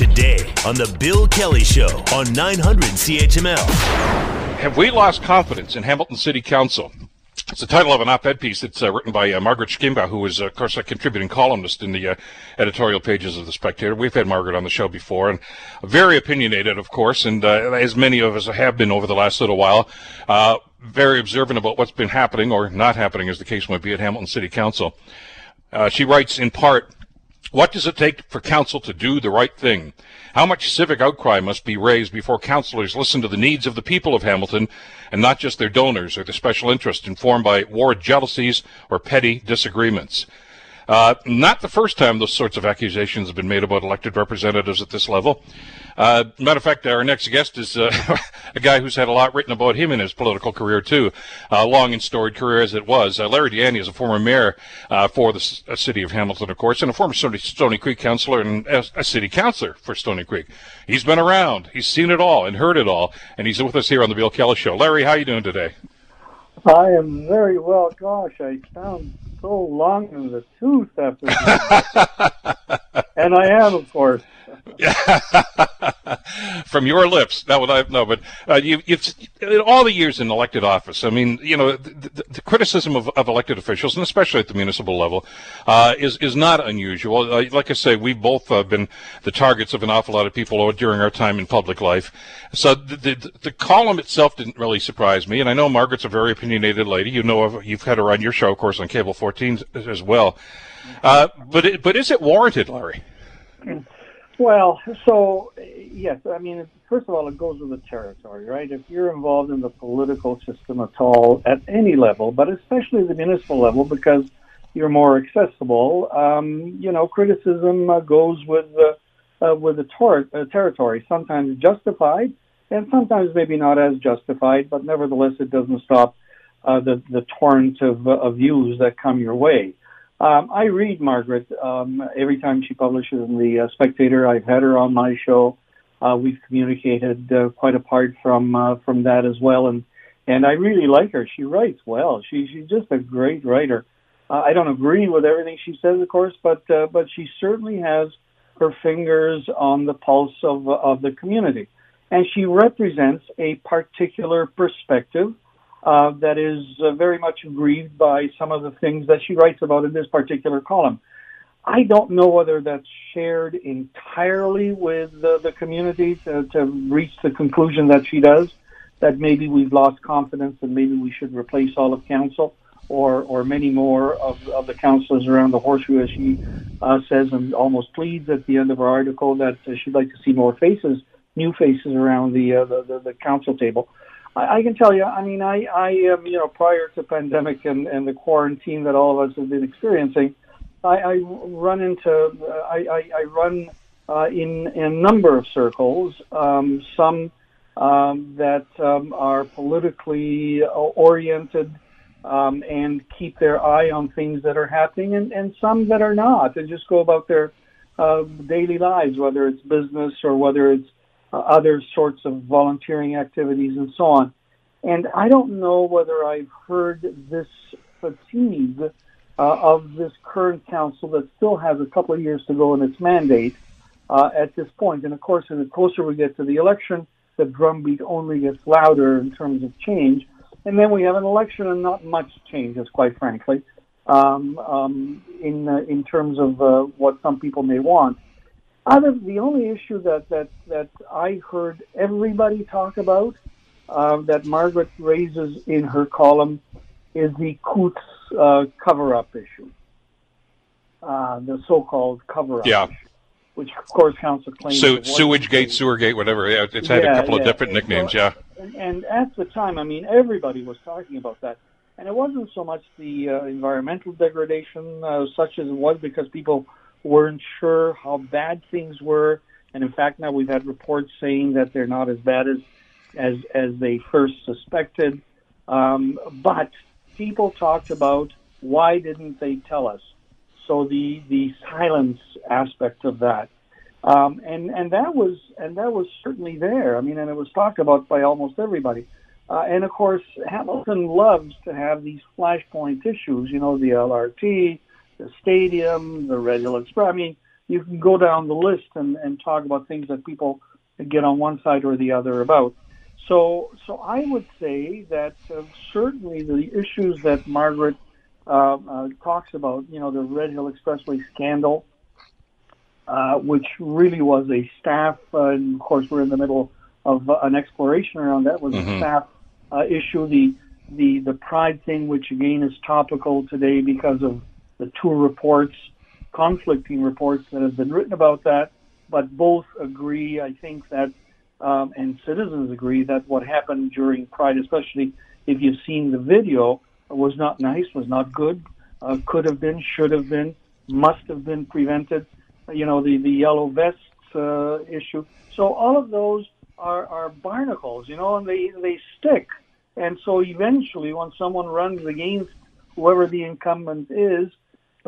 today on The Bill Kelly Show on 900 CHML. Have we lost confidence in Hamilton City Council? It's the title of an op-ed piece that's uh, written by uh, Margaret Shkimba, who is, uh, of course, a contributing columnist in the uh, editorial pages of The Spectator. We've had Margaret on the show before, and very opinionated, of course, and uh, as many of us have been over the last little while, uh, very observant about what's been happening or not happening, as the case might be, at Hamilton City Council. she writes, in part, what does it take for council to do the right thing? How much civic outcry must be raised before councillors listen to the needs of the people of Hamilton and not just their donors or their special interests informed by ward jealousies or petty disagreements? Uh, not the first time those sorts of accusations have been made about elected representatives at this level. Uh, matter of fact, our next guest is uh, a guy who's had a lot written about him in his political career too, a long and storied career as it was. Uh, Larry Di Ianni is a former mayor uh, for the city of Hamilton, of course, and a former Stoney, Stoney Creek councilor and a, a city councilor for Stoney Creek. He's been around, he's seen it all and heard it all, and he's with us here on the Bill Kelly Show. Larry, how are you doing today? I am very well. Gosh, I sound so long in the tooth after and I am, of course. From your lips, that would I know, but uh, you, have all the years in elected office. I mean, you know, the, the, the criticism of, of, elected officials, and especially at the municipal level, uh, is is not unusual. Uh, like I say, we've both uh, been the targets of an awful lot of people during our time in public life. So the, the, the column itself didn't really surprise me, and I know Margaret's a very opinionated lady. You know, you've had her on your show, of course, on Cable 14 as well. Uh, but it, but is it warranted, Larry? Well, so yes, I mean, first of all, it goes with the territory, right? If you're involved in the political system at all, at any level, but especially the municipal level, because you're more accessible, um, you know, criticism uh, goes with uh, uh, with the tor- uh, territory. Sometimes justified, and sometimes maybe not as justified, but nevertheless, it doesn't stop uh, the the torrent of, of views that come your way. Um, I read Margaret um, every time she publishes in the uh, Spectator. I've had her on my show. Uh, we've communicated uh, quite apart from uh, from that as well, and and I really like her. She writes well. She she's just a great writer. Uh, I don't agree with everything she says, of course, but uh, but she certainly has her fingers on the pulse of of the community, and she represents a particular perspective uh, that is uh, very much aggrieved by some of the things that she writes about in this particular column. I don't know whether that's shared entirely with uh, the community to, to reach the conclusion that she does, that maybe we've lost confidence and maybe we should replace all of council or, or many more of, of the councillors around the horseshoe, as she uh, says and almost pleads at the end of her article that uh, she'd like to see more faces, new faces around the, uh, the, the, the council table. I, I can tell you. I mean, I, I am, you know, prior to pandemic and, and the quarantine that all of us have been experiencing, I, I run into, uh, I, I, I run uh, in, in a number of circles. Um, some um, that um, are politically oriented um, and keep their eye on things that are happening, and, and some that are not, and just go about their uh, daily lives, whether it's business or whether it's uh, other sorts of volunteering activities and so on. And I don't know whether I've heard this fatigue uh, of this current council that still has a couple of years to go in its mandate uh, at this point. And of course, the closer we get to the election, the drumbeat only gets louder in terms of change. And then we have an election and not much changes, quite frankly, um, um, in uh, in terms of uh, what some people may want. Other, the only issue that, that, that I heard everybody talk about uh, that Margaret raises in her column is the Coutts uh, cover-up issue, uh, the so-called cover-up yeah. issue, which of course council claims Su- sewage gate, sewer gate, whatever. Yeah, it's had yeah, a couple yeah. of different nicknames. So, yeah, and, and, at the time, I mean, everybody was talking about that, and it wasn't so much the uh, environmental degradation uh, such as it was because people weren't sure how bad things were. And in fact, now we've had reports saying that they're not as bad as as as they first suspected. Um, but people talked about why didn't they tell us? So the the silence aspect of that, um, and and that was and that was certainly there. I mean, and it was talked about by almost everybody. Uh, and of course, Hamilton loves to have these flashpoint issues. You know, the LRT, the stadium, the Red Hill Express. I mean, you can go down the list and, and talk about things that people get on one side or the other about. So, so I would say that uh, certainly the issues that Margaret uh, uh, talks about, you know, the Red Hill Expressway scandal, uh, which really was a staff, uh, and of course we're in the middle of uh, an exploration around that, was Mhm. a staff uh, issue. The the the Pride thing, which again is topical today because of the two reports, conflicting reports that have been written about that, but both agree, I think that, um, and citizens agree that what happened during Pride, especially if you've seen the video, was not nice, was not good, uh, could have been, should have been, must have been prevented. You know, the, the yellow vests uh, issue. So all of those are, are barnacles, you know, and they, they stick. And so eventually, when someone runs against whoever the incumbent is,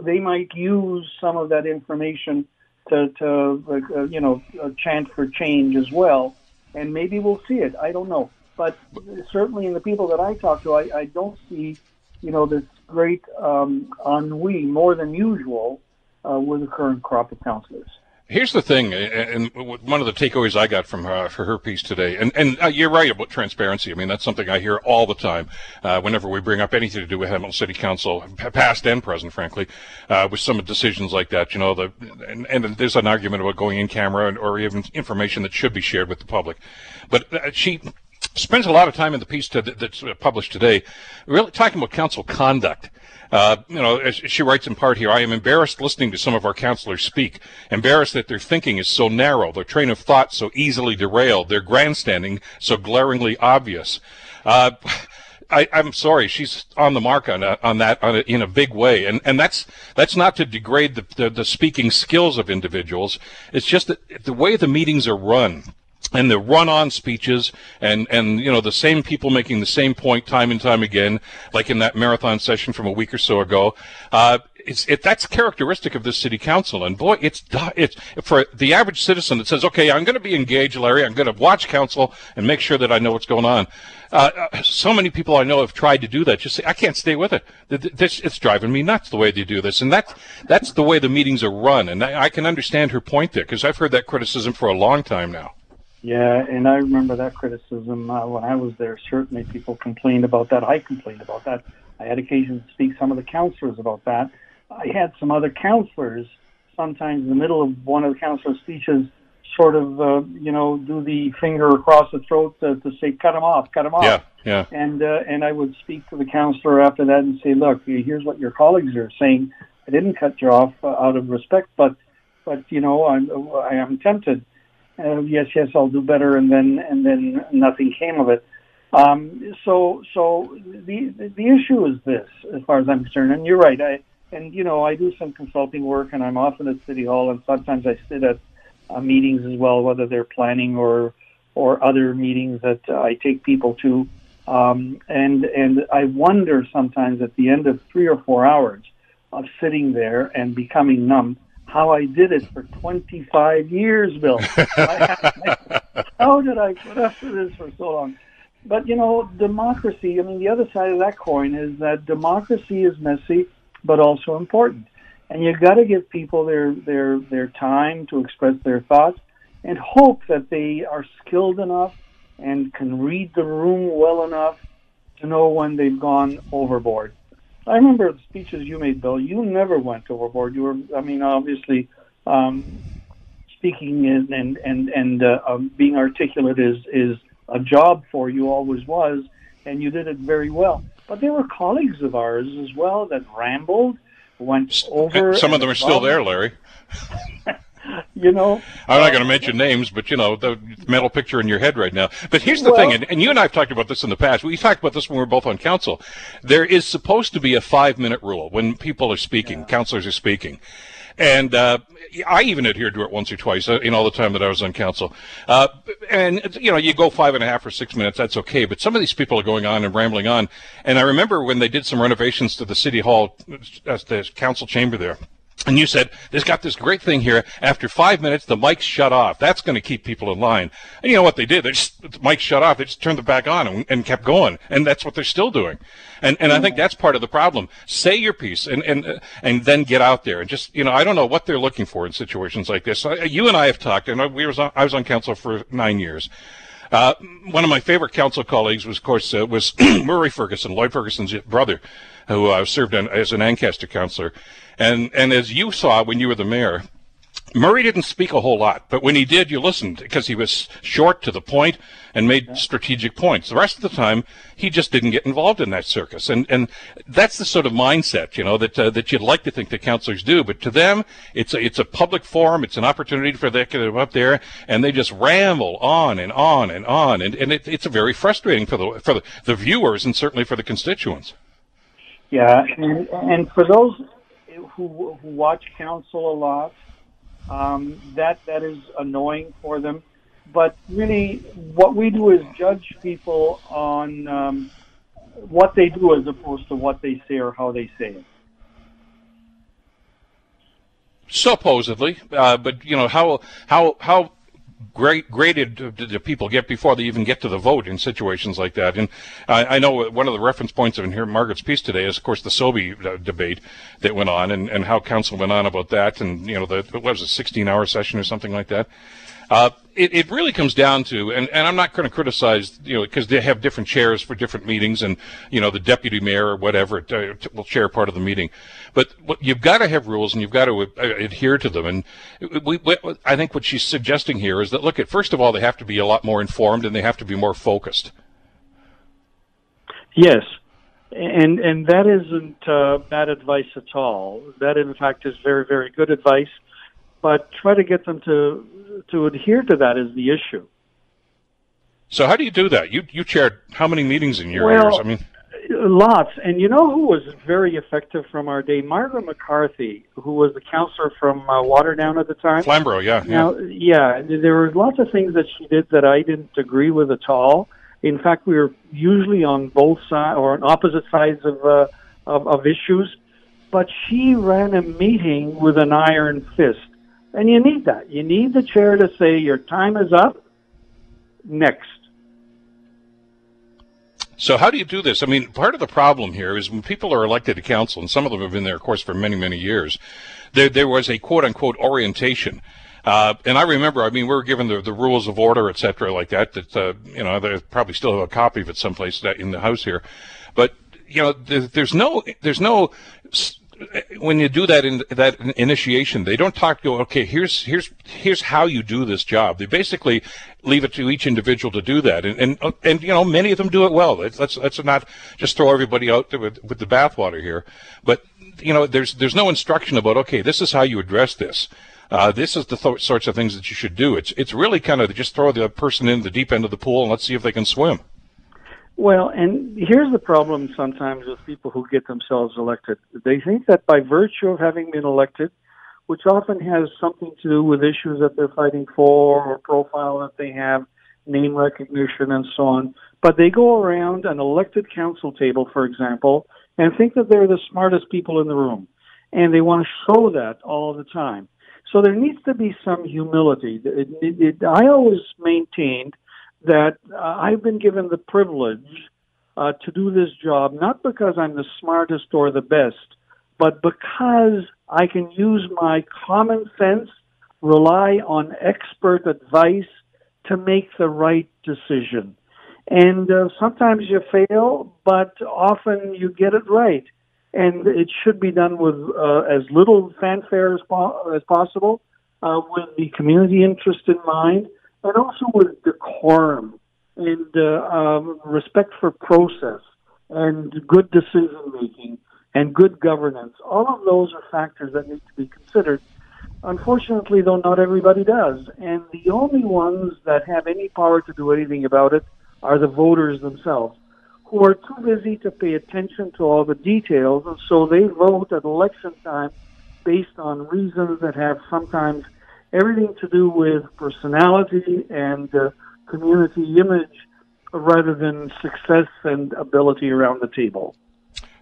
they might use some of that information to, to uh, you know, uh, chant for change as well. And maybe we'll see it. I don't know. But certainly in the people that I talk to, I, I don't see, you know, this great um, ennui more than usual uh, with the current crop of councillors. Here's the thing, and one of the takeaways I got from her, for her piece today, and, and uh, you're right about transparency. I mean, that's something I hear all the time uh, whenever we bring up anything to do with Hamilton City Council, past and present, frankly, uh, with some decisions like that. You know, the and, and there's an argument about going in camera and, or even information that should be shared with the public. But uh, she spends a lot of time in the piece to, that's published today, really talking about council conduct. Uh, you know, she writes in part here, I am embarrassed listening to some of our counselors speak, embarrassed that their thinking is so narrow, their train of thought so easily derailed, their grandstanding so glaringly obvious. Uh, I, am sorry, she's on the mark on, a, on that on a, in a big way, and and that's that's not to degrade the, the, the speaking skills of individuals. It's just that the way the meetings are run and the run-on speeches and and you know the same people making the same point time and time again like in that marathon session from a week or so ago uh, it's it that's characteristic of this city council and boy it's it's for the average citizen that says okay i'm going to be engaged larry i'm going to watch council and make sure that i know what's going on uh, so many people I know have tried to do that. Just say, I can't stay with it. This, it's driving me nuts the way they do this. And that's, that's the way the meetings are run. And I, I can understand her point there because I've heard that criticism for a long time now. Yeah, and I remember that criticism uh, when I was there. Certainly, people complained about that. I complained about that. I had occasion to speak some of the counselors about that. I had some other counselors sometimes in the middle of one of the counselors' speeches sort of, uh, you know, do the finger across the throat to, to say, cut him off, cut him off. Yeah, yeah. And, uh, and I would speak to the counselor after that and say, look, here's what your colleagues are saying. I didn't cut you off uh, out of respect, but, but, you know, I'm, I am tempted uh, yes, yes, I'll do better, and then and then nothing came of it. Um, so so the the issue is this, as far as I'm concerned, and you're right. I and you know I do some consulting work, and I'm often at City Hall, and sometimes I sit at uh, meetings as well, whether they're planning or or other meetings that uh, I take people to. Um, and and I wonder sometimes at the end of three or four hours of sitting there and becoming numb how I did it for 25 years, Bill. how did I put up with this for so long? But you know, democracy. I mean, the other side of that coin is that democracy is messy, but also important, and you've got to give people their their their time to express their thoughts, and hope that they are skilled enough and can read the room well enough to know when they've gone overboard. I remember the speeches you made, Bill. You never went overboard. You were, I mean, obviously, um, speaking and and and, and uh, um, being articulate is is a job for you, always was, and you did it very well. But there were colleagues of ours as well that rambled, went over. Some of them are still there, Larry. you know, I'm not going to mention names, but you know the mental picture in your head right now. But here's the Well- thing, and, and you and I have talked about this in the past. We talked about this when we were both on council. There is supposed to be a five minute rule when people are speaking, councilors are speaking. And uh, I even adhered to it once or twice uh, in all the time that I was on council. Uh, and you know, you go five and a half or six minutes, that's okay. But some of these people are going on and rambling on. And I remember when they did some renovations to the city hall, uh, the council chamber there And you said, there's got this great thing here. After five minutes, the mics shut off. That's going to keep people in line. And you know what they did? They just, the mics shut off. They just turned it back on and, and kept going. And that's what they're still doing. And, and I think that's part of the problem. Say your piece and, and, and then get out there and just, you know, I don't know what they're looking for in situations like this. You and I have talked and we was on, I was on council for nine years. Uh, one of my favorite council colleagues was, of course, uh, was Murray Ferguson, Lloyd Ferguson's brother, who uh, served as an Ancaster councillor. And and as you saw when you were the mayor, Murray didn't speak a whole lot, but when he did, you listened because he was short to the point and made strategic points. The rest of the time, he just didn't get involved in that circus, and and that's the sort of mindset you know that uh, that you'd like to think the councillors do. But to them, it's a, it's a public forum, it's an opportunity for them to get up there, and they just ramble on and on and on, and and it, it's very frustrating for the for the, the viewers and certainly for the constituents. Yeah, and and for those who, who watch council a lot. Um, that that is annoying for them. But really, what we do is judge people on um, what they do as opposed to what they say or how they say it. Supposedly, uh, but you know how how how great graded do people get before they even get to the vote in situations like that. And I, I know one of the reference points of in here Margaret's piece today is, of course, the SoBi uh, debate that went on and, and how council went on about that. And, you know, the, what was a 16 hour session or something like that. Uh, it, it really comes down to, and, and I'm not going to criticize, you know, because they have different chairs for different meetings, and you know, the deputy mayor or whatever uh, will chair part of the meeting. But you've got to have rules, and you've got to uh, adhere to them. And we, we, I think what she's suggesting here is that look, at first of all, they have to be a lot more informed, and they have to be more focused. Yes, and and that isn't uh, bad advice at all. That, in fact, is very very good advice. But try to get them to to adhere to that is the issue. So how do you do that? You you chaired how many meetings in your well, years? I mean, lots. And you know who was very effective from our day? Margaret McCarthy, who was the counselor from uh, Waterdown at the time. Flamborough, yeah. Now, yeah. yeah, there were lots of things that she did that I didn't agree with at all. In fact, we were usually on both sides or on opposite sides of, uh, of of issues. But she ran a meeting with an iron fist and you need that. You need the chair to say, your time is up. Next. So how do you do this? I mean, part of the problem here is when people are elected to council, and some of them have been there, of course, for many, many years, there, there was a quote unquote orientation. Uh, and I remember, I mean, we were given the, the rules of order, et cetera, like that, that, uh, you know, they probably still have a copy of it someplace in the house here. But, you know, there, there's no, there's no when you do that in that initiation, they don't talk to okay, here's here's here's how you do this job. They basically leave it to each individual to do that, and and, and you know many of them do it well. Let's let's, let's not just throw everybody out with with the bathwater here, but you know there's there's no instruction about okay, this is how you address this. Uh, this is the th- sorts of things that you should do. It's it's really kind of just throw the person in the deep end of the pool and let's see if they can swim. Well, and here's the problem sometimes with people who get themselves elected. They think that by virtue of having been elected, which often has something to do with issues that they're fighting for or profile that they have, name recognition and so on, but they go around an elected council table, for example, and think that they're the smartest people in the room. And they want to show that all the time. So there needs to be some humility. It, it, it, I always maintained that uh, I've been given the privilege uh, to do this job, not because I'm the smartest or the best, but because I can use my common sense, rely on expert advice to make the right decision. And uh, sometimes you fail, but often you get it right. And it should be done with uh, as little fanfare as, po- as possible, uh, with the community interest in mind and also with decorum and uh, um, respect for process and good decision making and good governance. All of those are factors that need to be considered. Unfortunately, though, not everybody does. And the only ones that have any power to do anything about it are the voters themselves, who are too busy to pay attention to all the details. And so they vote at election time based on reasons that have sometimes everything to do with personality and uh, community image rather than success and ability around the table.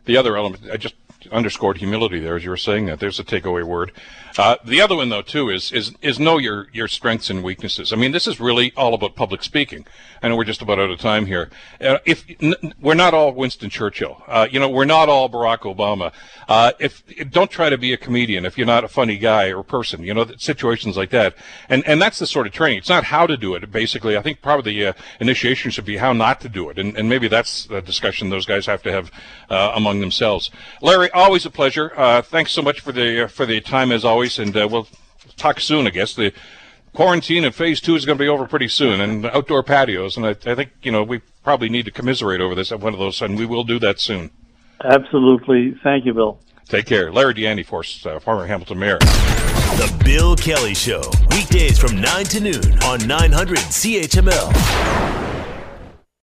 The other element, I just underscored humility there as you were saying that. There's a takeaway word. Uh, the other one though too is is is know your your strengths and weaknesses. I mean, this is really all about public speaking. I know we're just about out of time here. Uh, if n- we're not all Winston Churchill, uh, you know, we're not all Barack Obama. Uh, if don't try to be a comedian if you're not a funny guy or person. You know, situations like that. And and that's the sort of training. It's not how to do it. Basically, I think probably the uh, initiation should be how not to do it. And and maybe that's a discussion those guys have to have uh, among themselves. Larry, always a pleasure. Uh, thanks so much for the uh, for the time as always, and uh, we'll talk soon. I guess the quarantine and phase two is going to be over pretty soon, and outdoor patios. And I, I, think you know we probably need to commiserate over this at one of those, and we will do that soon. Absolutely. Thank you, Bill. Take care, Larry Di Ianni, for uh, former Hamilton mayor. The Bill Kelly Show, weekdays from nine to noon on 900 CHML.